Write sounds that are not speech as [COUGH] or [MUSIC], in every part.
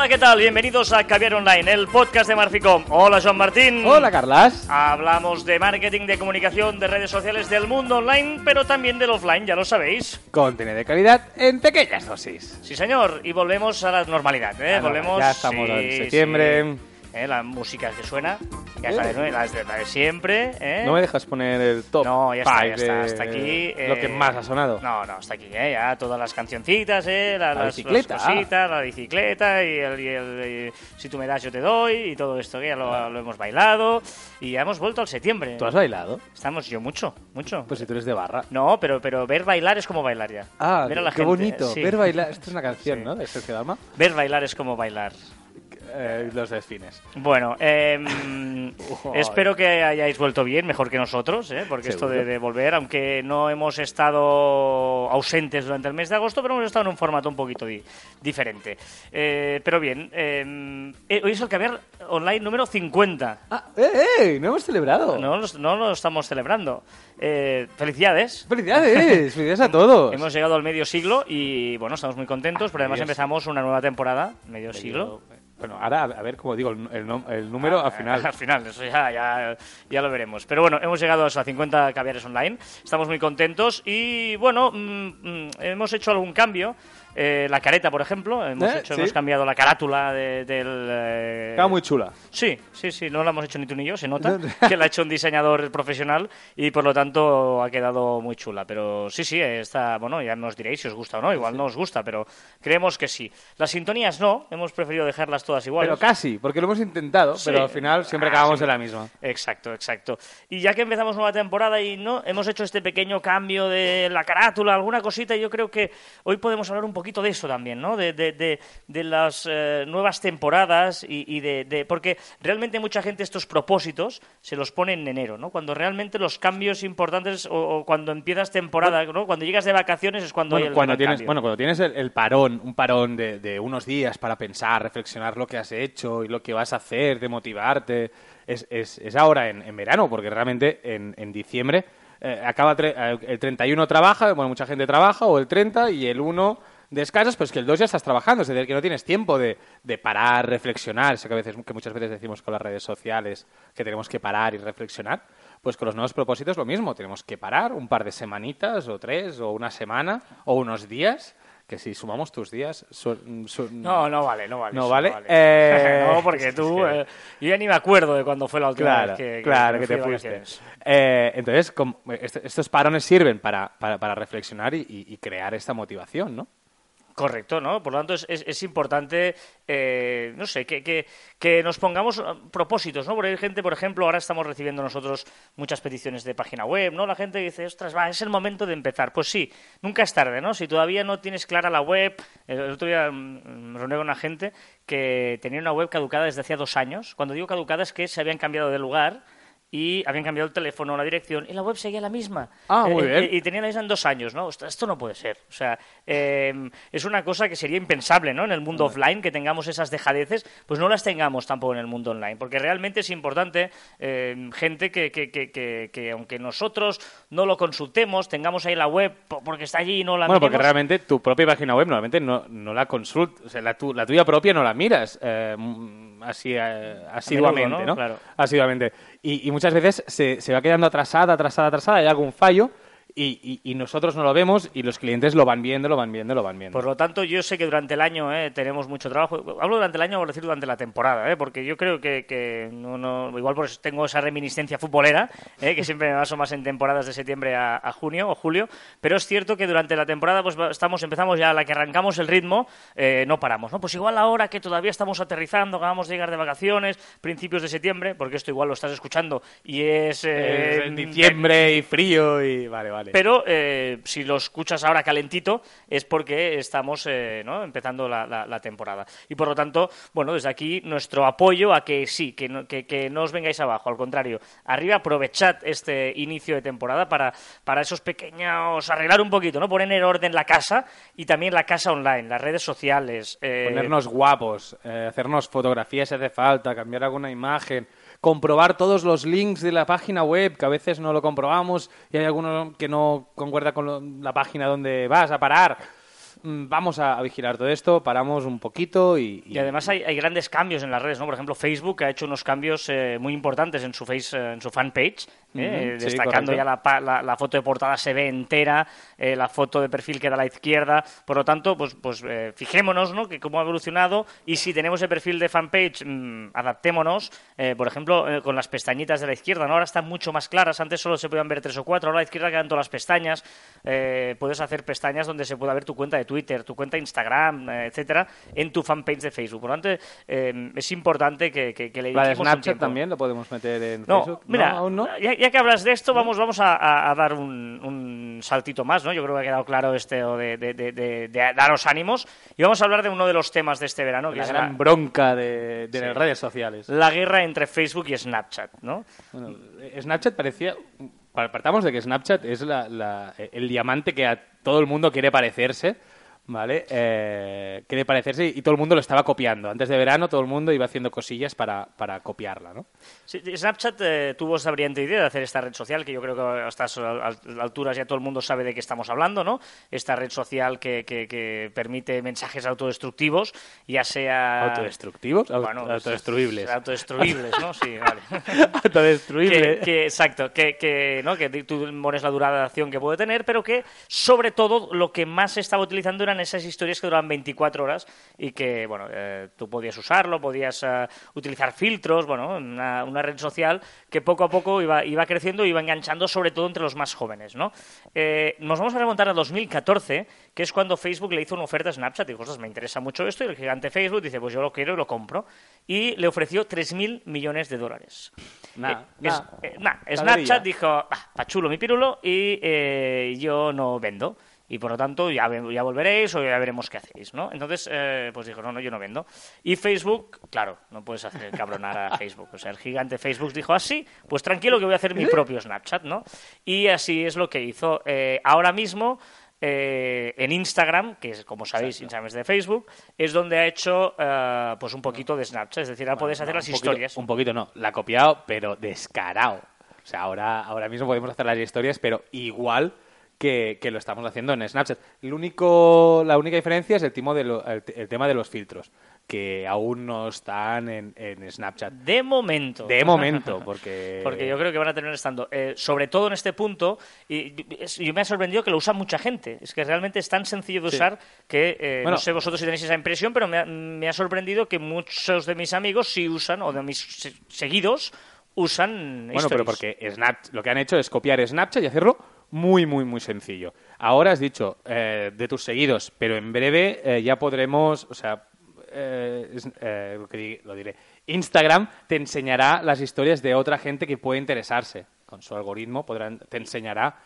Hola, ¿qué tal? Bienvenidos a Caviar Online, el podcast de Marficom. Hola, Joan Martín. Hola, Carlas. Hablamos de marketing, de comunicación, de redes sociales, del mundo online, pero también del offline, ya lo sabéis. Contenido de calidad en pequeñas dosis. Sí, señor, y volvemos a la normalidad, ¿eh? Ah, volvemos... Ya estamos sí, en septiembre. sí. ¿Eh? La música que suena, ya Eh. sabes, ¿no? La de, la de siempre, ¿eh? No me dejas poner el top No, ya está, ya está, hasta aquí. Lo eh, que más ha sonado. No, no, hasta aquí, ¿eh? Ya todas las cancioncitas, ¿eh? Las, La las- bicicleta. las cositas, la bicicleta y el, y el- y si tú me das yo te doy y todo esto que ya lo, lo hemos bailado y ya hemos vuelto al septiembre. ¿Tú has bailado? Estamos yo mucho, mucho. Pues si tú eres de barra. No, pero, pero ver bailar es como bailar ya. Ah, ver a la qué gente, bonito. sí. Ver bailar. Esto es una canción, [LAUGHS] Sí. ¿no? De Sergio Dalma. Ver bailar es como bailar. Eh, los desfines. Bueno, em, [LAUGHS] espero que hayáis vuelto bien, mejor que nosotros, ¿eh? porque esto de, volver, aunque no hemos estado ausentes durante el mes de agosto, pero hemos estado en un formato un poquito di- diferente. Eh, pero bien, em, eh, hoy es el caviar online número 50. Ah, ¡eh, eh! ¡No hemos celebrado! No, lo- no lo estamos celebrando. Eh, felicidades. ¡Felicidades! [LAUGHS] ¡Felicidades a todos! Hemos llegado al medio siglo y bueno, estamos muy contentos, pero además empezamos una nueva temporada, medio siglo. Bueno, ahora a ver cómo digo el, el número al final. Al final, eso ya, ya, ya lo veremos. Pero bueno, hemos llegado a eso, a 50 caviares online. Estamos muy contentos y bueno, mm, mm, hemos hecho algún cambio. Eh, la careta, por ejemplo, hemos, Eh, hecho, sí. hemos cambiado la carátula de- del... eh, muy chula. Sí, sí, sí, no la hemos hecho ni tú ni yo, se nota [LAUGHS] que la ha hecho un diseñador profesional y por lo tanto ha quedado muy chula. Pero sí, sí, está, bueno, ya nos diréis si os gusta o no, igual no os gusta, pero creemos que sí. Las sintonías no, hemos preferido dejarlas todas iguales. Pero casi, porque lo hemos intentado, Sí. pero al final siempre Ah, acabamos en la misma. Exacto, exacto. Y ya que empezamos nueva temporada y no hemos hecho este pequeño cambio de la carátula, alguna cosita, yo creo que hoy podemos hablar un poquito de eso también, ¿no? De, de, de, de las eh, nuevas temporadas y, y de, de- Porque realmente mucha gente estos propósitos se los pone en enero, ¿no? Cuando realmente los cambios importantes o, o cuando empiezas temporada, ¿no? Cuando llegas de vacaciones es cuando hay Bueno, el cuando tienes, cambio. bueno, cuando tienes el, el parón, un parón de, de unos días para pensar, reflexionar lo que has hecho y lo que vas a hacer, de motivarte, es, es, es ahora en, en verano, porque realmente en, en diciembre eh, acaba tre- eh, el 31 trabaja, bueno, mucha gente trabaja, o el 30 y el 1 descansas, pues que el 2 ya estás trabajando, es decir, que no tienes tiempo de, de parar, reflexionar, eso que, a veces, que muchas veces decimos con las redes sociales, que tenemos que parar y reflexionar, pues con los nuevos propósitos lo mismo, tenemos que parar un par de semanitas, o tres, o una semana, o unos días, que si sumamos tus días... son- son- No, no vale, no vale. No eso vale. Eh, [LAUGHS] no, porque es tú... que- eh, yo ya ni me acuerdo de cuándo fue la última Claro, vez que, claro, me que te fuiste. Eh, entonces, com- est- estos parones sirven para, para, para reflexionar y- y crear esta motivación, ¿no? Correcto, ¿no? Por lo tanto, es, es- importante, eh, no sé, que, que- que nos pongamos eh, propósitos, ¿no? Porque hay gente, por ejemplo, ahora estamos recibiendo nosotros muchas peticiones de página web, ¿no? La gente dice, ostras, va, es el momento de empezar. Pues sí, nunca es tarde, ¿no? Si todavía no tienes clara la web, el otro día mm, me reuní con una gente que tenía una web caducada desde hacía dos años. Cuando digo caducada es que se habían cambiado de lugar y habían cambiado el teléfono, la dirección, y la web seguía la misma. Ah, muy Eh, bien. eh, y tenían la misma en dos años, ¿no? Ostras, esto no puede ser. O sea, eh, es una cosa que sería impensable, ¿no? En el mundo offline, que tengamos esas dejadeces, pues no las tengamos tampoco en el mundo online. Porque realmente es importante, eh, gente que, que, que, que, que aunque nosotros no lo consultemos, tengamos ahí la web po- porque está allí y no la Bueno, porque realmente tu propia página web normalmente no, no la consultas, o sea, la, tu- la tuya propia no la miras eh, así eh, asiduamente, ¿no? ¿no? Claro. Asiduamente. Y, y muchas veces se, se va quedando atrasada, atrasada, atrasada, hay algún fallo y, y- y nosotros no lo vemos y los clientes lo van viendo, lo van viendo, lo van viendo. Por lo tanto, yo sé que durante el año eh, tenemos mucho trabajo. Hablo durante el año, por decir durante la temporada, eh, porque yo creo que, que no, no- igual pues tengo esa reminiscencia futbolera, eh, que siempre me baso más en temporadas de septiembre a, a junio o julio, pero es cierto que durante la temporada pues estamos empezamos ya a la que arrancamos el ritmo, eh, no paramos, ¿no? Pues igual ahora que todavía estamos aterrizando, acabamos de llegar de vacaciones, principios de septiembre, porque esto igual lo estás escuchando y es eh, Es en diciembre y frío y vale, vale. Pero eh, si lo escuchas ahora calentito es porque estamos eh, ¿no? empezando la, la- la temporada. Y por lo tanto, bueno, desde aquí nuestro apoyo a que sí, que no, que, que no os vengáis abajo, al contrario, arriba aprovechad este inicio de temporada para, para esos pequeños, arreglar un poquito, ¿no? poner en orden la casa y también la casa online, las redes sociales. eh, Ponernos guapos, eh, hacernos fotografías si hace falta, cambiar alguna imagen, comprobar todos los links de la página web, que a veces no lo comprobamos y hay alguno que no concuerda con la página donde vas a parar. mm, vamos a, vigilar todo esto, paramos un poquito y... Y además hay, hay grandes cambios en las redes, ¿no? Por ejemplo, Facebook ha hecho unos cambios eh, muy importantes en su face, eh, en su fanpage, eh, sí, destacando correcto. ya la, la- la foto de portada se ve entera, eh, la foto de perfil queda a la izquierda. Por lo tanto, pues, pues eh, fijémonos, ¿no? Que cómo ha evolucionado y si tenemos el perfil de fanpage, mm, adaptémonos. eh, por ejemplo, con las pestañitas de la izquierda, ¿no? Ahora están mucho más claras. Antes solo se podían ver tres o cuatro, ahora a la izquierda quedan todas las pestañas. Eh, puedes hacer pestañas donde se pueda ver tu cuenta de Twitter, tu cuenta de Instagram, etcétera, en tu fanpage de Facebook. Por lo tanto, eh, es importante que, que, que le ¿La de dediquemos un Snapchat también lo podemos meter en No, Facebook? mira, ¿No? ¿Aún no? Ya, ya que hablas de esto, vamos, vamos a, a- a dar un, un saltito más, ¿no? Yo creo que ha quedado claro este de, de- de- de- de daros ánimos. Y vamos a hablar de uno de los temas de este verano, que La es gran la, bronca de, Sí. las redes sociales. la guerra entre Facebook y Snapchat, ¿no? Bueno, Snapchat parecía... pa- Partamos de que Snapchat es la- la- el diamante que a todo el mundo quiere parecerse, ¿vale? Eh, quiere parecerse y todo el mundo lo estaba copiando. Antes de verano todo el mundo iba haciendo cosillas para, para copiarla, ¿no? Sí, Snapchat eh, tuvo esa brillante idea de hacer esta red social, que yo creo que a estas al- al- alturas ya todo el mundo sabe de qué estamos hablando, ¿no? Esta red social que, que- que permite mensajes autodestructivos, ya sea... ¿Autodestructivos? Au- Bueno, pues, autodestruibles. [LAUGHS] Autodestruibles, ¿no? Sí, vale. [LAUGHS] Autodestruible. que, que- exacto, que, que, ¿no? que tú pones la duración que puede tener, pero que sobre todo lo que más se estaba utilizando eran esas historias que duraban 24 horas y que, bueno, eh, tú podías usarlo, podías eh, utilizar filtros, bueno, una, una red social que poco a poco iba, iba creciendo y iba enganchando sobre todo entre los más jóvenes, ¿no? Eh, nos vamos a remontar a 2014, que es cuando Facebook le hizo una oferta a Snapchat y dijo, "Ostras, me interesa mucho esto, y el gigante Facebook dice, pues yo lo quiero y lo compro, y le ofreció 3.000 millones de dólares. Nah, Eh. Snapchat dijo, "Ah, pa chulo mi pirulo y yo no vendo. Y por lo tanto ya, ya volveréis o ya veremos qué hacéis, ¿no? Entonces, eh, pues dijo, no, no, yo no vendo. Y Facebook, claro, no puedes hacer cabronar a [LAUGHS] Facebook. O sea, el gigante Facebook dijo, así, pues tranquilo que voy a hacer mi propio Snapchat, ¿no? Y así es lo que hizo. Eh, ahora mismo, eh, en Instagram, que es, como sabéis, Instagram es de Facebook, es donde ha hecho eh, pues un poquito de Snapchat. Es decir, ahora puedes hacer No, las un poquito- historias. un poquito no, la ha copiado, pero descarado. O sea, ahora, ahora mismo podemos hacer las historias, pero igual que, que lo estamos haciendo en Snapchat. El único, la única diferencia es el, timo de lo- el, el tema de los filtros, que aún no están en, en Snapchat. De momento. De momento, porque... [LAUGHS] Porque yo creo que van a tener estando. Eh, sobre todo en este punto, y yo me ha sorprendido que lo usa mucha gente. Es que realmente es tan sencillo de Sí. usar que eh, Bueno. no sé vosotros si tenéis esa impresión, pero me ha, me ha sorprendido que muchos de mis amigos sí usan, o de mis se- seguidos, usan. Bueno, pero porque Snap, lo que han hecho es copiar Snapchat y hacerlo muy, muy, muy sencillo. Ahora has dicho eh, de tus seguidos, pero en breve eh, ya podremos, o sea, eh, eh, lo, diré. Instagram te enseñará las historias de otra gente que puede interesarse. Con su algoritmo podrán, te enseñará.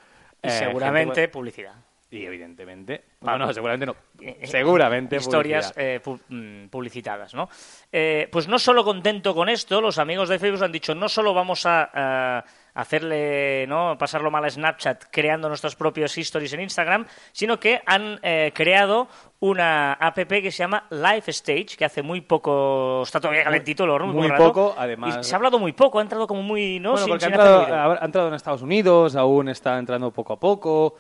Y eh, seguramente gente- publicidad. Y evidentemente. Ah, No, seguramente no. Seguramente. historias eh, pu- mm, publicitadas, ¿no? Eh, pues no solo contento con esto, los amigos de Facebook han dicho no solo vamos a eh, hacerle, ¿no? pasarlo mal a Snapchat creando nuestros propios stories en Instagram, sino que han eh, creado una app que se llama Live Stage, que hace muy poco, está todavía calentito el horno, muy, muy poco además- y se ha hablado muy poco, ha entrado como muy, ¿no? Bueno, Sin- porque ha sin entrado, ha entrado en Estados Unidos, aún está entrando poco a poco.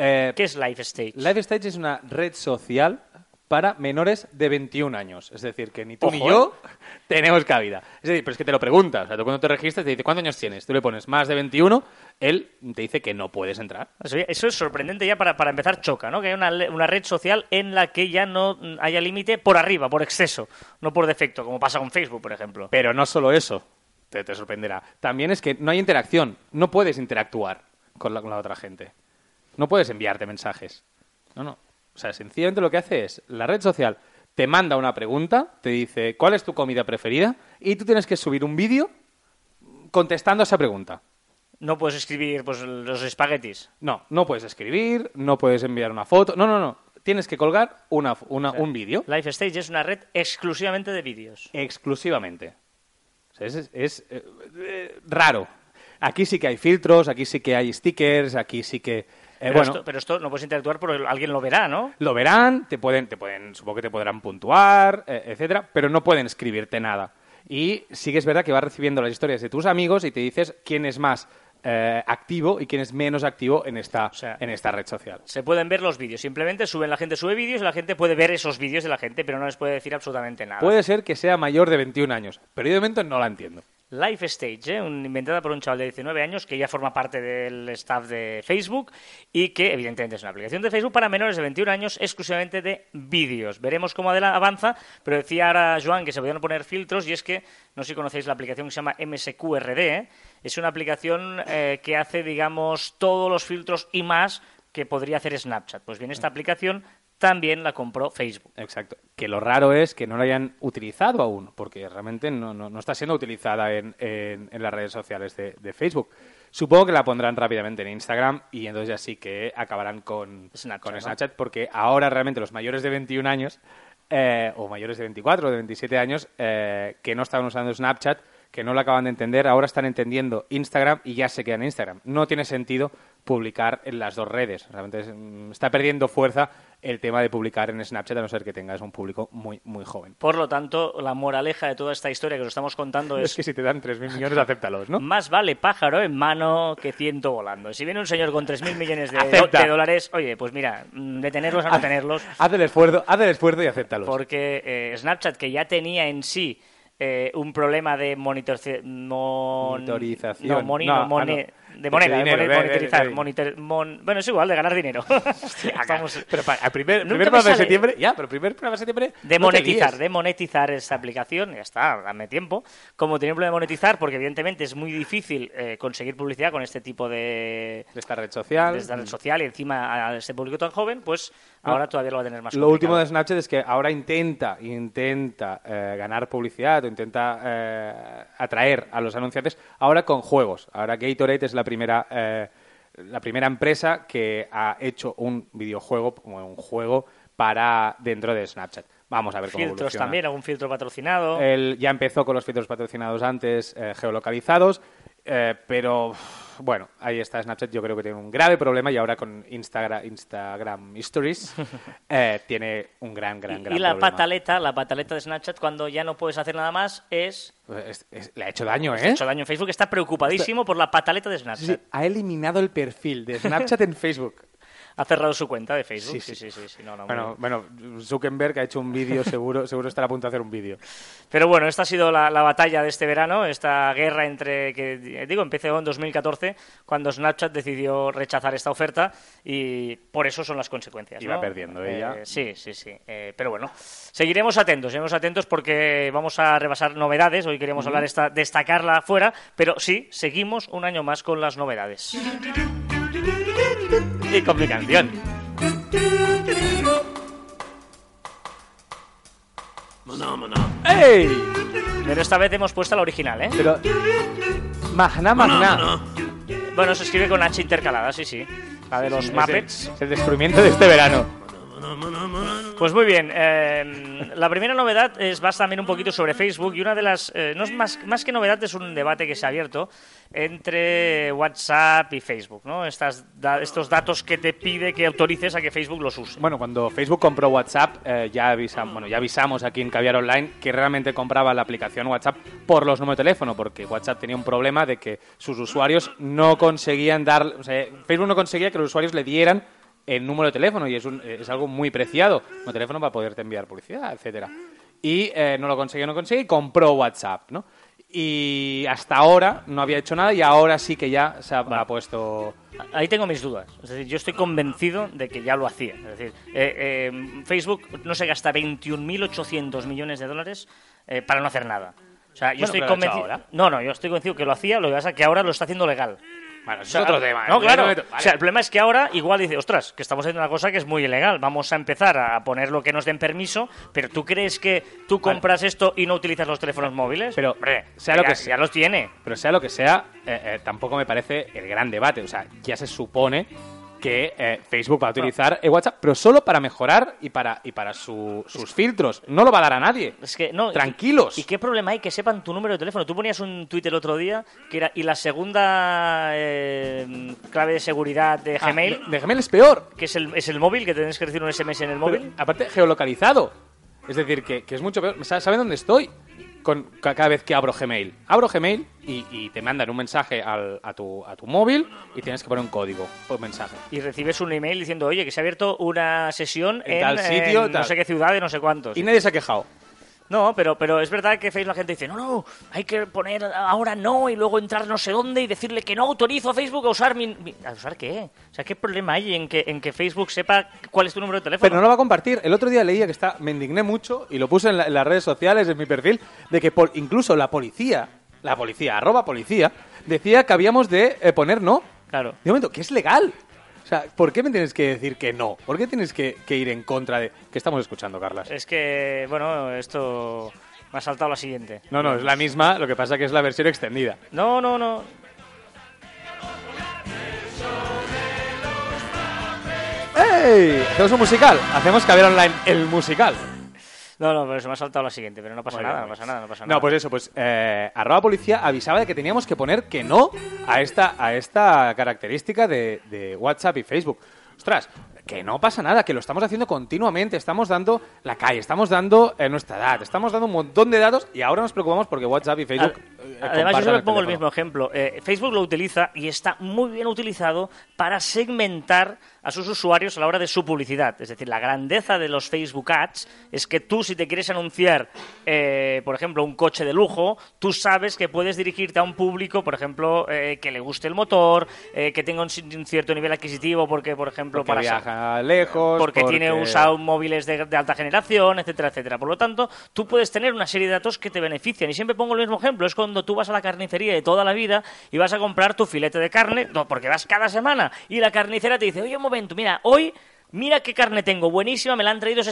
Eh, ¿Qué es Live Stage? Live Stage es una red social para menores de 21 años. Es decir, que ni tú ni yo [LAUGHS] tenemos cabida. Es decir, pero es que te lo preguntas. O sea, tú cuando te registras te dice, ¿cuántos años tienes? Tú le pones más de 21, él te dice que no puedes entrar. Eso, es sorprendente ya para, para empezar choca, ¿no? Que haya una, una red social en la que ya no haya límite por arriba, por exceso, no por defecto, como pasa con Facebook, por ejemplo. Pero no solo eso, te, te sorprenderá. También es que no hay interacción. No puedes interactuar con la, con la otra gente. No puedes enviarte mensajes. No, no. O sea, sencillamente lo que hace es, la red social te manda una pregunta, te dice, ¿cuál es tu comida preferida? Y tú tienes que subir un vídeo contestando a esa pregunta. No puedes escribir pues, los espaguetis. No, no puedes escribir, no puedes enviar una foto. No, no, no. Tienes que colgar una, una- un vídeo Live Stage es una red exclusivamente de vídeos. exclusivamente. O sea, es, es- es, eh, eh, raro. Aquí sí que hay filtros, aquí sí que hay stickers, aquí sí que... eh, Pero, bueno, esto, pero esto no puedes interactuar porque alguien lo verá, ¿no? lo verán, te pueden, te pueden, supongo que te podrán puntuar, eh, etcétera, pero no pueden escribirte nada. Y sí que es verdad que vas recibiendo las historias de tus amigos y te dices quién es más eh, activo y quién es menos activo en esta, O sea, en esta red social. Se pueden ver los vídeos, simplemente suben, la gente sube vídeos y la gente puede ver esos vídeos de la gente, pero no les puede decir absolutamente nada. Puede ser que sea mayor de 21 años, pero yo de momento no la entiendo. Life Stage, ¿eh? un- inventada por un chaval de 19 años que ya forma parte del staff de Facebook y que evidentemente es una aplicación de Facebook para menores de 21 años exclusivamente de vídeos. Veremos cómo avanza, pero decía ahora Joan que se podían poner filtros y es que, no sé si conocéis la aplicación que se llama MSQRD, ¿eh? es una aplicación eh, que hace, digamos, todos los filtros y más que podría hacer Snapchat. Pues bien, esta aplicación también la compró Facebook. Exacto. Que lo raro es que no la hayan utilizado aún, porque realmente no, no- no está siendo utilizada en, en- en las redes sociales de, de Facebook. Supongo que la pondrán rápidamente en Instagram y entonces ya sí que acabarán con Snapchat, con ¿no? Snapchat, porque ahora realmente los mayores de 21 años, eh, o mayores de 24 o de 27 años, eh, que no estaban usando Snapchat, que no lo acaban de entender, ahora están entendiendo Instagram y ya se quedan en Instagram. No tiene sentido publicar en las dos redes. Realmente mm, está perdiendo fuerza el tema de publicar en Snapchat, a no ser que tengas un público muy, muy joven. Por lo tanto, la moraleja de toda esta historia que os estamos contando [LAUGHS] Es es que si te dan 3.000 millones, acéptalos, ¿no? Más vale pájaro en mano que ciento volando. Si viene un señor con 3.000 millones de, dólares, oye, pues mira, mm, de tenerlos a no tenerlos, Haz el esfuerzo, haz el esfuerzo y acéptalos. porque eh, Snapchat, que ya tenía en sí eh, un problema de monitorización... Monitorización. No, moni- No, no, ah, no. de moneda, de dinero, monitorizar. monitor- mon- bueno, es igual, de ganar dinero. [LAUGHS] Estamos- [LAUGHS] Pero para, al primer, primer de septiembre, ya, pero primer programa de septiembre. de monetizar, de monetizar esta aplicación, ya está, dame tiempo. Como tenía un problema de monetizar, porque evidentemente es muy difícil eh, conseguir publicidad con este tipo de, De esta red social. de esta red social y encima a este público tan joven, pues ahora todavía lo va a tener más Lo último de. Snapchat es que ahora intenta, intenta eh, ganar publicidad intenta eh, atraer a los anunciantes ahora con juegos. Ahora Gatorade es la primera, eh, la primera empresa que ha hecho un videojuego, como un juego para dentro de Snapchat. Vamos a ver cómo Filtros evoluciona. también, algún filtro patrocinado. Ya empezó con los filtros patrocinados antes, eh, geolocalizados, eh, pero bueno, ahí está Snapchat. Yo creo que tiene un grave problema y ahora con Instagram, Instagram Stories [LAUGHS] eh, tiene un gran, gran, y, gran y la problema. pataleta, la pataleta de Snapchat cuando ya no puedes hacer nada más es Es- es- le ha hecho daño, ha ¿eh? hecho daño en Facebook, está preocupadísimo por la pataleta de Sí, Snapchat. sí, ha eliminado el perfil de Snapchat en Facebook. Ha cerrado su cuenta de Facebook. Sí, Sí, sí. sí, sí, sí, no, no, Bueno, bueno, Zuckerberg ha hecho un vídeo, seguro, seguro estará a punto de hacer un vídeo. Pero bueno, esta ha sido la, la batalla de este verano, esta guerra entre, que digo, empezó en 2014, cuando Snapchat decidió rechazar esta oferta y por eso son las consecuencias. Iba ¿no? perdiendo Eh, ella. sí, sí, sí. Eh, pero bueno, seguiremos atentos, seguiremos atentos porque vamos a rebasar novedades. Hoy queríamos hablar esta, destacarla fuera, pero sí, seguimos un año más con las novedades. Y con mi canción. ¡Ey! Pero esta vez hemos puesto la original, ¿eh? Pero... Magna, magna. Bueno, se escribe con H intercalada, sí, sí. La de los Es el- Muppets. Es el descubrimiento de este verano. Pues muy bien, eh, la primera novedad es va también un poquito sobre Facebook y una de las, eh, no es más, más que novedad, es un debate que se ha abierto entre WhatsApp y Facebook, ¿no? Estas, estos datos que te pide que autorices a que Facebook los use. Bueno, cuando Facebook compró WhatsApp, eh, ya, avisamos, bueno, ya avisamos aquí en Caviar Online que realmente compraba la aplicación WhatsApp por los números de teléfono, porque WhatsApp tenía un problema de que sus usuarios no conseguían dar, o sea, Facebook no conseguía que los usuarios le dieran el número de teléfono y es, un- es algo muy preciado, un teléfono para poderte enviar publicidad, etcétera. Y eh, no lo conseguía, no conseguía y compró WhatsApp, ¿no? Y hasta ahora no había hecho nada y ahora sí que ya se ha, ha puesto... Ahí tengo mis dudas. Es decir, yo estoy convencido de que ya lo hacía. Es decir, eh, eh, Facebook no se gasta 21.800 millones de dólares eh, para no hacer nada. O sea, yo Bueno, estoy convencido. ahora. No, no, yo estoy convencido que lo hacía, lo que pasa es que ahora lo está haciendo legal. Bueno, O sea, No, claro. O sea, el problema es que ahora igual dice, ostras, que estamos haciendo una cosa que es muy ilegal. Vamos a empezar a poner lo que nos den permiso, pero ¿tú crees que tú compras esto y no utilizas los teléfonos móviles? Pero, Hombre, sea lo ya, que sea. ya los tiene. Pero sea lo que sea, eh, eh, tampoco me parece el gran debate. O sea, ya se supone que eh, Facebook va a utilizar el WhatsApp, pero solo para mejorar y para, y para su- sus filtros. No lo va a dar a nadie. Es que no. Tranquilos. ¿Y qué problema hay que sepan tu número de teléfono? Tú ponías un tuit el otro día que era y la segunda eh, clave de seguridad de Ah, Gmail, de, de Gmail es peor. que es el, es el móvil, que tienes que recibir un SMS en el móvil. Pero, aparte, geolocalizado. Es decir, que, que es mucho peor. Sa- ¿Saben dónde estoy? Con cada vez que abro Gmail. Abro Gmail y, y te mandan un mensaje al- a, tu, a tu móvil y tienes que poner un código por mensaje. Y recibes un email diciendo, oye, que se ha abierto una sesión En en, tal sitio, en no tal. sé qué ciudad de no sé cuántos. Y nadie se ha quejado. No, pero, pero es verdad que Facebook la gente dice, no, no, hay que poner ahora no y luego entrar no sé dónde y decirle que no autorizo a Facebook a usar mi... mi- ¿A usar qué? O sea, ¿qué problema hay en que, en que Facebook sepa cuál es tu número de teléfono? Pero no lo va a compartir. El otro día leía que está, me indigné mucho y lo puse en, la- en las redes sociales, en mi perfil, de que por- incluso la policía, la policía, arroba policía, decía que habíamos de eh, poner no. Claro. De momento, que es legal. O sea, ¿por qué me tienes que decir que no? ¿Por qué tienes que, que ir en contra de... ¿Qué estamos escuchando, Carlas? Es que, bueno, esto me ha saltado la siguiente. No, no, es la misma, lo que pasa que es la versión extendida. No, no, no. ¡Ey! Hacemos un musical. Hacemos caber online el musical. No, no, pero se me ha saltado la siguiente, pero no pasa nada, no pasa nada, no pasa No, nada. pues eso, pues eh, arroba policía avisaba de que teníamos que poner que no a esta, a esta característica de, de WhatsApp y Facebook. Ostras, que no pasa nada, que lo estamos haciendo continuamente, estamos dando la calle, estamos dando eh, nuestra edad, estamos dando un montón de datos y ahora nos preocupamos porque WhatsApp y Facebook... Al- eh, Además, yo siempre pongo el mismo ejemplo. Eh, Facebook lo utiliza y está muy bien utilizado para segmentar a sus usuarios a la hora de su publicidad. Es decir, la grandeza de los Facebook Ads es que tú, si te quieres anunciar, eh, por ejemplo, un coche de lujo, tú sabes que puedes dirigirte a un público, por ejemplo, eh, que le guste el motor, que tenga un, ci- un cierto nivel adquisitivo, porque, por ejemplo, Porque para lejos, porque, tiene usado móviles de, de alta generación, etcétera, etcétera. Por lo tanto, tú puedes tener una serie de datos que te benefician. Y siempre pongo el mismo ejemplo. Es cuando tú vas a la carnicería de toda la vida y vas a comprar tu filete de carne, no, porque vas cada semana, y la carnicera te dice, oye, un momento, mira, hoy... Mira qué carne tengo, buenísima, me la han traído,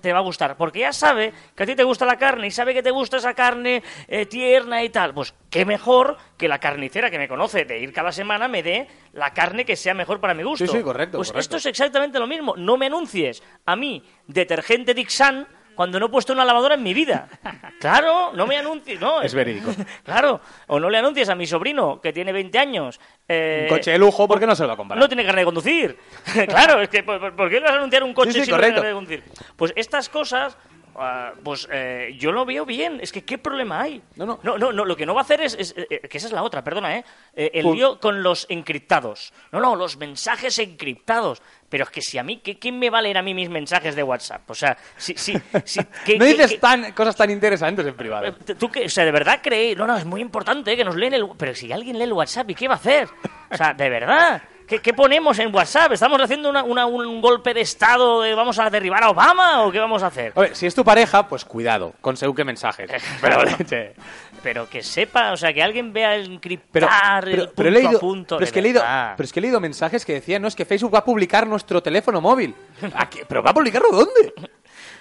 te va a gustar. Porque ya sabe que a ti te gusta la carne y sabe que te gusta esa carne eh, tierna y tal. Pues qué mejor que la carnicera que me conoce de ir cada semana me dé la carne que sea mejor para mi gusto. Sí, sí, correcto, Pues correcto. esto es exactamente lo mismo. No me anuncies a mí detergente Dixan cuando no he puesto una lavadora en mi vida. [LAUGHS] Claro, no me anuncies, no. Es verídico. [LAUGHS] Claro, o no le anuncies a mi sobrino que tiene 20 años. eh, Un coche de lujo, ¿por qué no se lo va a comprar? no tiene carne de conducir. [LAUGHS] claro, es que ¿por, por- qué le vas a anunciar un coche Sí, sí, si no tiene correcto. carne de conducir? Pues estas cosas, ah, pues eh, yo lo veo bien. Es que ¿qué problema hay? No, no. no, no, lo que no va a hacer es, es, eh, que esa es la otra, perdona, ¿eh? Eh, el lío con los encriptados. No, no, los mensajes encriptados. Pero es que si a mí, ¿qué, ¿quién me va a leer a mí mis mensajes de WhatsApp? O sea, si, si, si, [LAUGHS] ¿qué- no qué- dices qué- tan, cosas tan interesantes en privado. eh, ¿Tú qué? O sea, ¿de verdad creéis? No, no, es muy importante que nos leen el... Pero si alguien lee el WhatsApp, ¿y qué va a hacer? O sea, ¿de verdad? ¿Qué, qué ponemos en WhatsApp? ¿Estamos haciendo una- una- un golpe de Estado de vamos a derribar a Obama o qué vamos a hacer? Oye, si es tu pareja, pues cuidado, con según qué mensajes. [LAUGHS] Pero. Pero que sepa, o sea, que alguien vea el encriptar pero- el punto pero he leído, a punto. pero de es que he leído, pero es que he leído mensajes que decían, no, es que Facebook va a publicar nuestro teléfono móvil. [LAUGHS] ¿A? ¿Pero va a publicarlo dónde?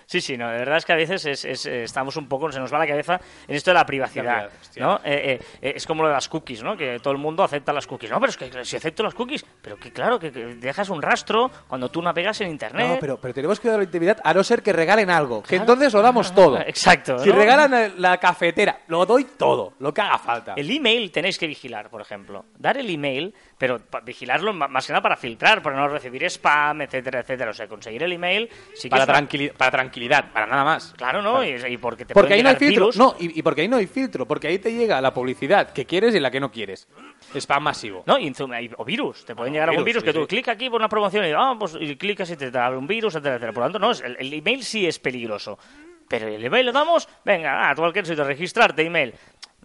Sí, sí, no, de verdad es que a veces es- es- eh, estamos un poco, se nos va la cabeza en esto de la privacidad, La. ¿no? Eh, eh, es como lo de las cookies, ¿no? Que todo el mundo acepta las cookies. No, pero es que si acepto las cookies, pero que claro, que, que dejas un rastro cuando tú navegas en Internet. No, pero, pero tenemos que cuidar la intimidad a no ser que regalen algo, que entonces lo damos todo. [LAUGHS] Exacto, Si regalan la cafetera, lo doy todo, lo que haga falta. El email tenéis que vigilar, por ejemplo. Dar el email, pero vigilarlo más que nada para filtrar, para no recibir spam, etcétera, etcétera. O sea, conseguir el email sí que Para, es tranquili- para tranquilidad, para nada más. Claro, ¿no? Y, y porque te Porque ahí no hay filtro. virus. No, y, y porque ahí no hay filtro. Porque ahí te llega la publicidad que quieres y la que no quieres. Spam masivo. No, y o virus. Te pueden Ah, llegar algún virus, virus sí, que tú sí. clic aquí por una promoción y, ah, pues, y clicas y te abre un virus, etcétera, etcétera. Por lo tanto, no, el, el email sí es peligroso. Pero el email lo damos, venga, ah, tú cualquier sitio, registrarte, email.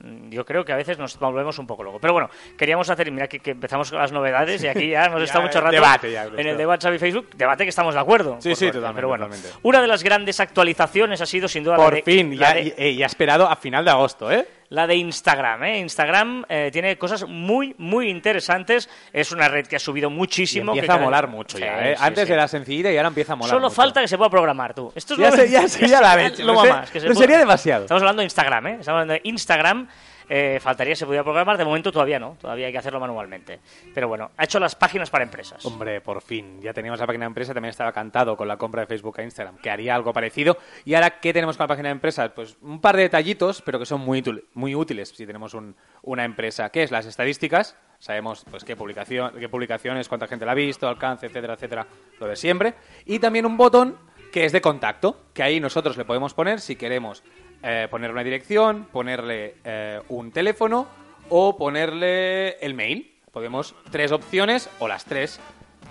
Mm, Yo creo que a veces nos volvemos un poco locos. Pero bueno, queríamos hacer, mira que, que empezamos con las novedades y aquí ya [LAUGHS] nos Ya, está mucho rato debate ya, en el esto. de WhatsApp y Facebook. Debate que estamos de acuerdo. Sí, sí, totalmente, Pero bueno, totalmente. una de las grandes actualizaciones ha sido sin duda la Por de, fin, la ya, de- y, eh, y ha esperado a final de agosto, ¿eh? La de Instagram, ¿eh? Instagram eh, tiene cosas muy, muy interesantes. Es una red que ha subido Y muchísimo. empieza que a molar mucho Sí, ya, ¿eh? sí, Antes sí. era sencillita y ahora empieza a molar Solo mucho. falta que se pueda programar, tú. Esto es Ya lo- sé- ya sería la [LAUGHS] Lo no sé- más, que se no pueda- sería demasiado. Estamos hablando de Instagram, ¿eh? Estamos hablando de Instagram. Eh, faltaría se pudiera programar. De momento todavía no. Todavía hay que hacerlo manualmente. Pero bueno, ha hecho las páginas para empresas. Hombre, por fin. Ya teníamos la página de empresa, también estaba cantado con la compra de Facebook a Instagram, que haría algo parecido. Y ahora, ¿qué tenemos con la página de empresa? Pues un par de detallitos, pero que son muy, muy útiles si tenemos un- una empresa. ¿Qué es? Las estadísticas. Sabemos pues qué, publicación, qué publicaciones, cuánta gente la ha visto, alcance, etcétera, etcétera. Lo de siempre. Y también un botón que es de contacto, que ahí nosotros le podemos poner si queremos eh, ponerle una dirección, ponerle eh, un teléfono o ponerle el mail. Podemos tres opciones o las tres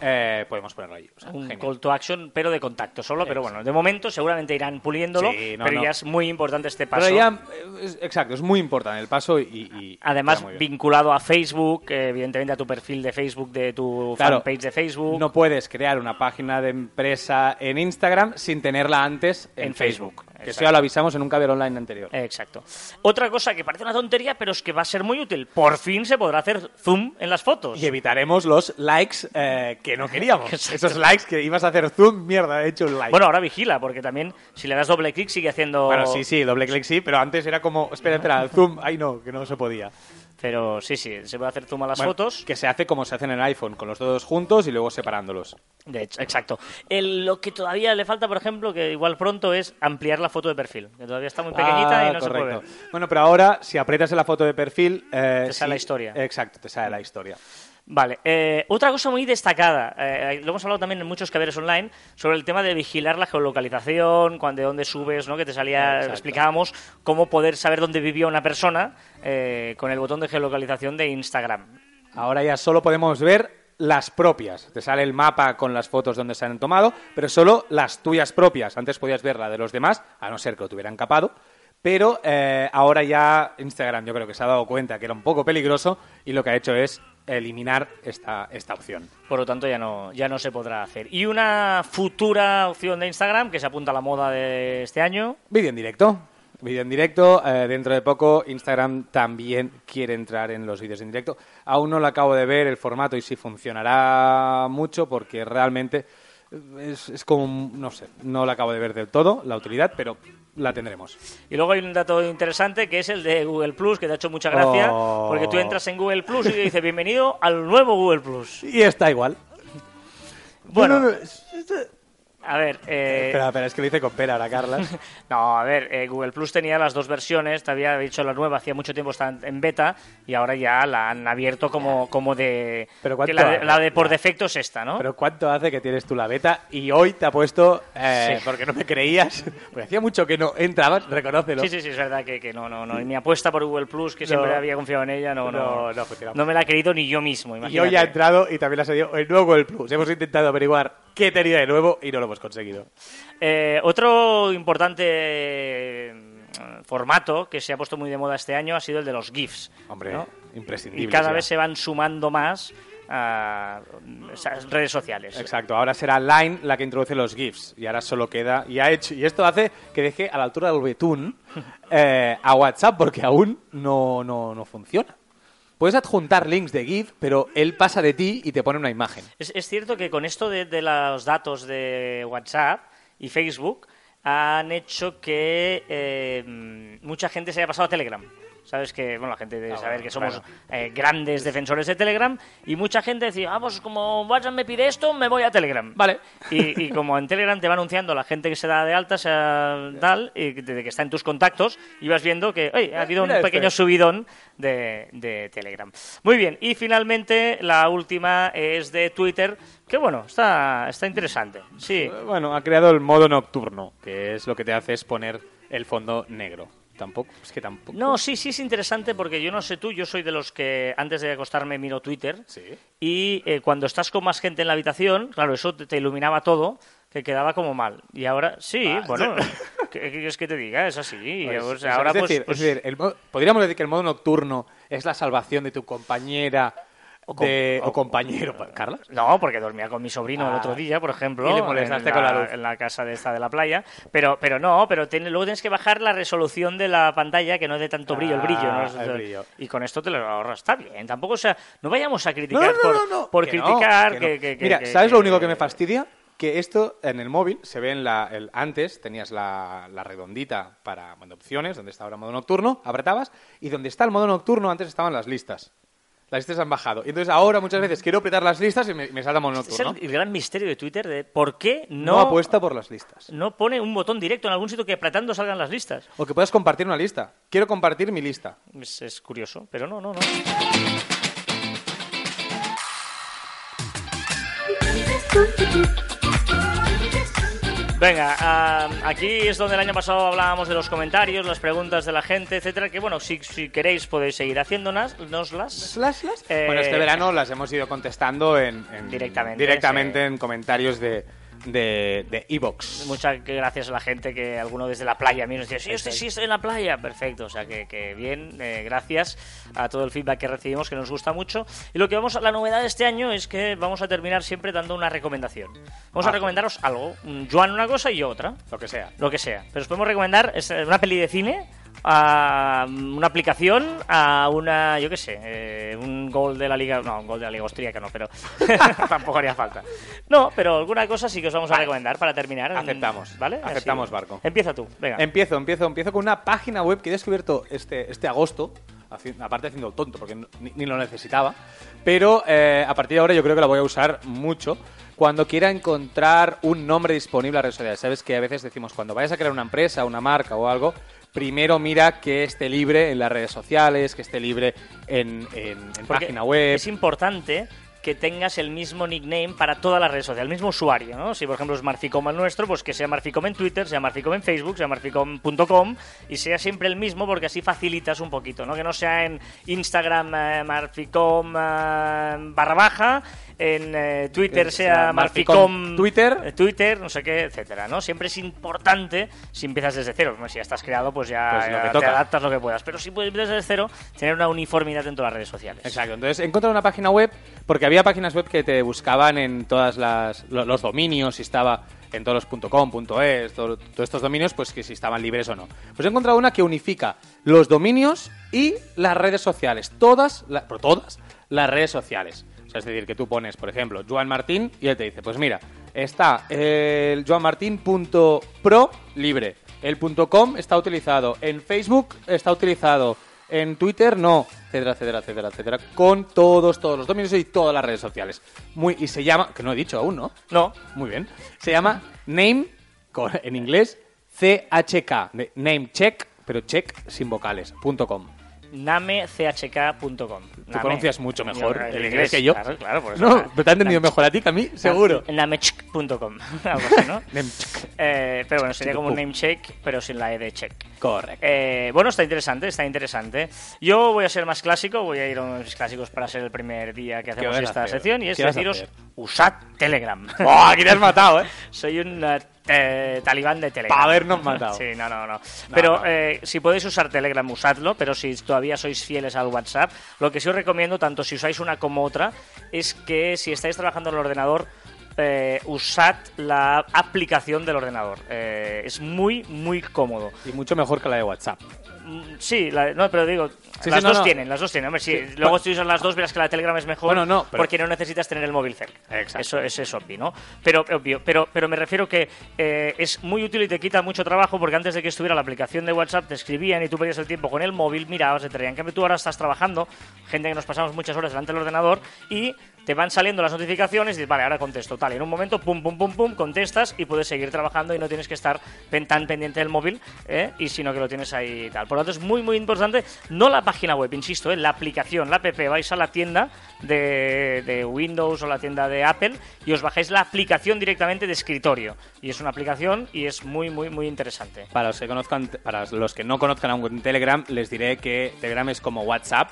eh, podemos ponerlo ahí. O sea, un genial. call to action, pero de contacto solo. Pero bueno, de momento seguramente irán puliéndolo, Sí, no, pero no. ya es muy importante este paso. Pero ya, eh, es- exacto, es muy importante el paso y... y- Además, vinculado a Facebook, evidentemente a tu perfil de Facebook, de tu Claro, fanpage de Facebook. No puedes crear una página de empresa en Instagram sin tenerla antes en, En Facebook, Que eso ya lo avisamos en un caber online anterior. Exacto. Otra cosa que parece una tontería, pero es que va a ser muy útil. Por fin se podrá hacer zoom en las fotos. Y evitaremos los likes eh, que no queríamos. [LAUGHS] Esos likes que ibas a hacer zoom, mierda, he hecho un like. Bueno, ahora vigila, porque también si le das doble clic sigue haciendo... Bueno, sí, sí, doble clic sí, pero antes era como, espera, espera, zoom, ay no, que no se podía. Pero sí, sí, se puede hacer zoom a las Bueno, fotos. Que se hace como se hace en el iPhone, con los dedos juntos y luego separándolos. De hecho, exacto. El- lo que todavía le falta, por ejemplo, que igual pronto es ampliar la foto de perfil, que todavía está muy pequeñita Ah, y no se puede ver. Bueno, pero ahora, si aprietas en la foto de perfil... eh, Te sale sí- la historia. Exacto, te sale la historia. Vale, eh, otra cosa muy destacada, eh, lo hemos hablado también en muchos caberes online, sobre el tema de vigilar la geolocalización, cuando, de dónde subes, ¿no? que te salía, Exacto. explicábamos cómo poder saber dónde vivía una persona eh, con el botón de geolocalización de Instagram. Ahora ya solo podemos ver las propias. Te sale el mapa con las fotos donde se han tomado, pero solo las tuyas propias. Antes podías ver la de los demás, a no ser que lo tuvieran capado. Pero eh, ahora ya Instagram yo creo que se ha dado cuenta que era un poco peligroso y lo que ha hecho es eliminar esta, esta opción. Por lo tanto, ya no, ya no se podrá hacer. Y una futura opción de Instagram que se apunta a la moda de este año. Vídeo en directo. Vídeo en directo. eh, dentro de poco Instagram también quiere entrar en los vídeos en directo. Aún no lo acabo de ver el formato y si funcionará mucho porque realmente es, es como, no sé, no lo acabo de ver del todo, la utilidad, pero la tendremos. Y luego hay un dato interesante que es el de Google Plus, que te ha hecho mucha gracia, Oh. porque tú entras en Google Plus y te dice bienvenido al nuevo Google Plus. Y está igual. Bueno, a ver, eh, Espera, espera, es que lo hice con pera ahora, Carlas. [LAUGHS] no, a ver, eh, Google Plus tenía las dos versiones, te había dicho la nueva, hacía mucho tiempo estaba en beta y ahora ya la han abierto como, como de... Pero que ¿cuánto la, de hace? la de por defecto es esta, ¿no? Pero ¿cuánto hace que tienes tú la beta? Y hoy te ha puesto, eh, Sí. porque no me creías, [LAUGHS] porque hacía mucho que no entrabas, reconócelo. Sí, sí, sí, es verdad que, que no, no, no. Mi apuesta por Google Plus, que siempre No. había confiado en ella, no, no, No, no me la he creído ni yo mismo. Y Imagínate. hoy ha entrado y también le ha salido el nuevo Google Plus. Hemos intentado averiguar qué tenía de nuevo y no lo hemos conseguido. Eh, otro importante eh, formato que se ha puesto muy de moda este año ha sido el de los GIFs. Hombre, ¿no? imprescindible. Y cada ya. vez se van sumando más a esas redes sociales. Exacto, ahora será Line la que introduce los GIFs y ahora solo queda y ha hecho y esto hace que deje a la altura del betún [LAUGHS] eh, a WhatsApp porque aún no, no, no funciona. Puedes adjuntar links de GIF, pero él pasa de ti y te pone una imagen. Es, cierto que con esto de, de los datos de WhatsApp y Facebook han hecho que eh, mucha gente se haya pasado a Telegram. Sabes que, bueno, la gente debe Ah, saber bueno, que somos claro. eh, grandes defensores de Telegram y mucha gente decía, ah, pues como WhatsApp me pide esto, me voy a Telegram. Vale. Y, y como en Telegram te va anunciando la gente que se da de alta, sea tal, y desde que está en tus contactos, y vas viendo que oye, ha habido un Mira este. pequeño subidón de, de Telegram. Muy bien, y finalmente la última es de Twitter, que bueno, está, está interesante. Sí, Bueno, ha creado el modo nocturno, que es lo que te hace es poner el fondo negro. Tampoco, es que tampoco. no, sí, sí es interesante porque yo no sé tú, yo soy de los que antes de acostarme miro Twitter Sí. y eh, cuando estás con más gente en la habitación, claro, eso te, te iluminaba todo, que quedaba como mal. Y ahora, sí, Ah, bueno, [LAUGHS] ¿qué quieres que te diga? Es así. Pues, O sea, es- ahora es decir, pues- es decir, el mo- podríamos decir que el modo nocturno es la salvación de tu compañera O com- de- o- o compañero. ¿Carla? No, porque dormía con mi sobrino el Ah. otro día, por ejemplo. Y le molestaste en con la luz. En la casa de esta de la playa. Pero, pero no, pero ten- luego tienes que bajar la resolución de la pantalla, que no de tanto brillo, el brillo. ¿no? Ah, el brillo. Y con esto te lo ahorras. Está bien. Tampoco, o sea, no vayamos a No, criticar no, por, no, no. por Que no, criticar. que que, no. que- que- Mira, ¿sabes lo único que me fastidia? Que esto en el móvil se ve en la. el- antes tenías la, la redondita para bueno, opciones, donde está ahora modo nocturno, apretabas, y donde está el modo nocturno antes estaban las listas. Las listas han bajado. Y entonces ahora muchas veces quiero apretar las listas y me, me salta modo Es el, gran misterio de Twitter de por qué No, no, apuesta por las listas. no pone un botón directo en algún sitio que apretando salgan las listas. O que puedas compartir una lista. Quiero compartir mi lista. Es, es curioso, pero no, no, no. Venga, ah, aquí es donde el año pasado hablábamos de los comentarios, las preguntas de la gente, etcétera. Que bueno, si, si queréis podéis seguir haciéndonos las. Eh, Bueno, este verano las hemos ido contestando en, en- Directamente, directamente sí. en comentarios de de de Evox. Muchas gracias a la gente que alguno desde la playa a mí nos decía, sí, estoy, sí, estoy en la playa. Perfecto, o sea que, que bien, eh, gracias a todo el feedback que recibimos, que nos gusta mucho. Y lo que vamos a, la novedad de este año es que vamos a terminar siempre dando una recomendación. Vamos a Ah. recomendaros algo, Joan una cosa y yo otra, Lo que sea. lo que sea. Pero os podemos recomendar es, una peli de cine, a una aplicación, a una, yo qué sé, eh, un gol de la liga, no, un gol de la liga austríaca no, pero [LAUGHS] tampoco haría falta. No, pero alguna cosa sí que os vamos a Vale. recomendar para terminar. Aceptamos. ¿Vale? Aceptamos, Así. Barco. Empieza tú, venga. Empiezo, empiezo, empiezo con una página web que he descubierto este, este agosto, aparte haciendo el tonto, porque ni lo necesitaba, pero eh, a partir de ahora yo creo que la voy a usar mucho cuando quiera encontrar un nombre disponible a redes sociales. Sabes que a veces decimos, cuando vayas a crear una empresa, una marca o algo, primero mira que esté libre en las redes sociales, que esté libre en, en- en Porque página web. Es importante que tengas el mismo nickname para todas las redes sociales, el mismo usuario, ¿no? Si por ejemplo es Marficom el nuestro, pues que sea Marficom en Twitter, sea Marficom en Facebook, sea Marficom.com y sea siempre el mismo porque así facilitas un poquito, ¿no? Que no sea en Instagram eh, Marficom eh, barra baja, en eh, Twitter sea sea Marficom Twitter. eh, Twitter, no sé qué, etcétera, ¿no? Siempre es importante si empiezas desde cero, Bueno, si ya estás creado, pues ya, Pues lo que ya te toca. adaptas lo que puedas, pero si puedes desde cero, tener una uniformidad en todas las redes sociales. Exacto, entonces he encontrado una página web, porque había páginas web que te buscaban en todas las los dominios, si estaba en todos los .com, .es, todo- todos estos dominios, pues que si estaban libres o no. Pues he encontrado una que unifica los dominios y las redes sociales, todas, la- pero todas las redes sociales. Sea, es decir, que tú pones, por ejemplo, Joan Martín y él te dice, pues mira, está el joanmartin.pro libre, el .com está utilizado, en Facebook está utilizado, en Twitter no, etcétera, etcétera, etcétera, etcétera, con todos, todos los dominios y todas las redes sociales. Muy, y se llama, que no he dicho aún, ¿no? No, Muy bien. Se llama Name, con- en inglés, CHK, de name check, pero check sin vocales, com. namechk.com. Tú pronuncias mucho mejor Yo, el inglés que yo. Claro, claro, por eso. No, pero te ha entendido mejor a ti que a mí, seguro. Namechk.com, [LAUGHS] algo así, ¿no? [LAUGHS] Eh, pero bueno, sería como un Pum. name check, pero sin la E de check. Correcto. Eh, bueno, está interesante, está interesante. Yo voy a ser más clásico, voy a ir a unos mis clásicos para ser el primer día que hacemos esta sección y es ¿Qué vas a deciros, usad Telegram. [LAUGHS] ¡Oh, aquí te has matado, eh! Soy un eh, talibán de Telegram. Pa' habernos matado. [LAUGHS] Sí, no, no, no. Pero no. eh, si podéis usar Telegram, usadlo, pero si todavía sois fieles al WhatsApp, lo que sí os recomiendo, tanto si usáis una como otra, es que si estáis trabajando en el ordenador, eh, usad la aplicación del ordenador. Eh, es muy, muy cómodo. Y mucho mejor que la de WhatsApp. Mm, Sí, la- no, pero digo, Sí, las sí, no, dos no. tienen, las dos tienen. Hombre, sí, luego si usas las dos verás que la Telegram es mejor Bueno, no, pero- porque no necesitas tener el móvil cerca. Exacto. Eso, eso es obvio, ¿no? Pero, obvio, pero, pero me refiero que eh, es muy útil y te quita mucho trabajo porque antes de que estuviera la aplicación de WhatsApp te escribían y tú perdías el tiempo con el móvil, mirabas, te traían. En cambio, tú ahora estás trabajando, gente que nos pasamos muchas horas delante del ordenador y te van saliendo las notificaciones y dices, vale, ahora contesto, tal. En un momento, pum, pum, pum, pum, contestas y puedes seguir trabajando y no tienes que estar tan pendiente del móvil, ¿eh? y sino que lo tienes ahí tal. Por lo tanto, es muy, muy importante, no la página web, insisto, ¿eh? la aplicación, la app. Vais a la tienda de, de Windows o la tienda de Apple y os bajáis la aplicación directamente de escritorio. Y es una aplicación y es muy, muy, muy interesante. Para los que conozcan, para los que no conozcan aún Telegram, les diré que Telegram es como WhatsApp,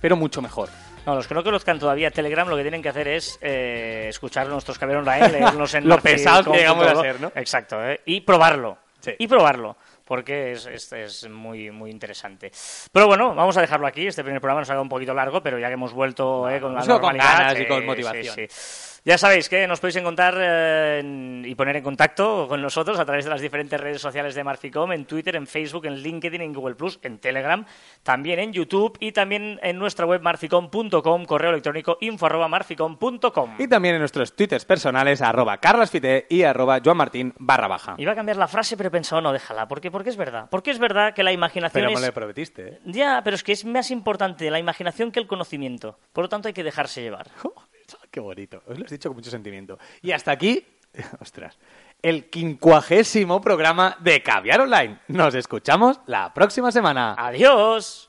pero mucho mejor. No, los que no conozcan todavía Telegram lo que tienen que hacer es eh, escuchar nuestros caber online, [LAUGHS] leernos en Lo Marfi, pesados que llegamos a ser, ¿no? Exacto, ¿eh? y probarlo. Sí. Y probarlo, porque es, es- es muy, muy interesante. Pero bueno, vamos a dejarlo aquí. Este primer programa nos ha quedado un poquito largo, pero ya que hemos vuelto eh, con la con ganas y sí, con motivación. sí, sí. Ya sabéis que nos podéis encontrar eh, y poner en contacto con nosotros a través de las diferentes redes sociales de Marficom, en Twitter, en Facebook, en LinkedIn, en Google Plus, en Telegram, también en YouTube y también en nuestra web marficom.com, correo electrónico info arroba marficom.com. Y también en nuestros twitters personales, arroba carlasfite y arroba joanmartin barra baja. Iba a cambiar la frase, pero he pensado, no, déjala, porque, porque es verdad. Porque es verdad que la imaginación Pero me es... lo prometiste, ¿eh? Ya, pero es que es más importante la imaginación que el conocimiento. Por lo tanto, hay que dejarse llevar. [LAUGHS] Qué bonito. Os lo has dicho con mucho sentimiento. Y hasta aquí, [LAUGHS] ostras, el quincuagésimo programa de Caviar Online. Nos escuchamos la próxima semana. ¡Adiós!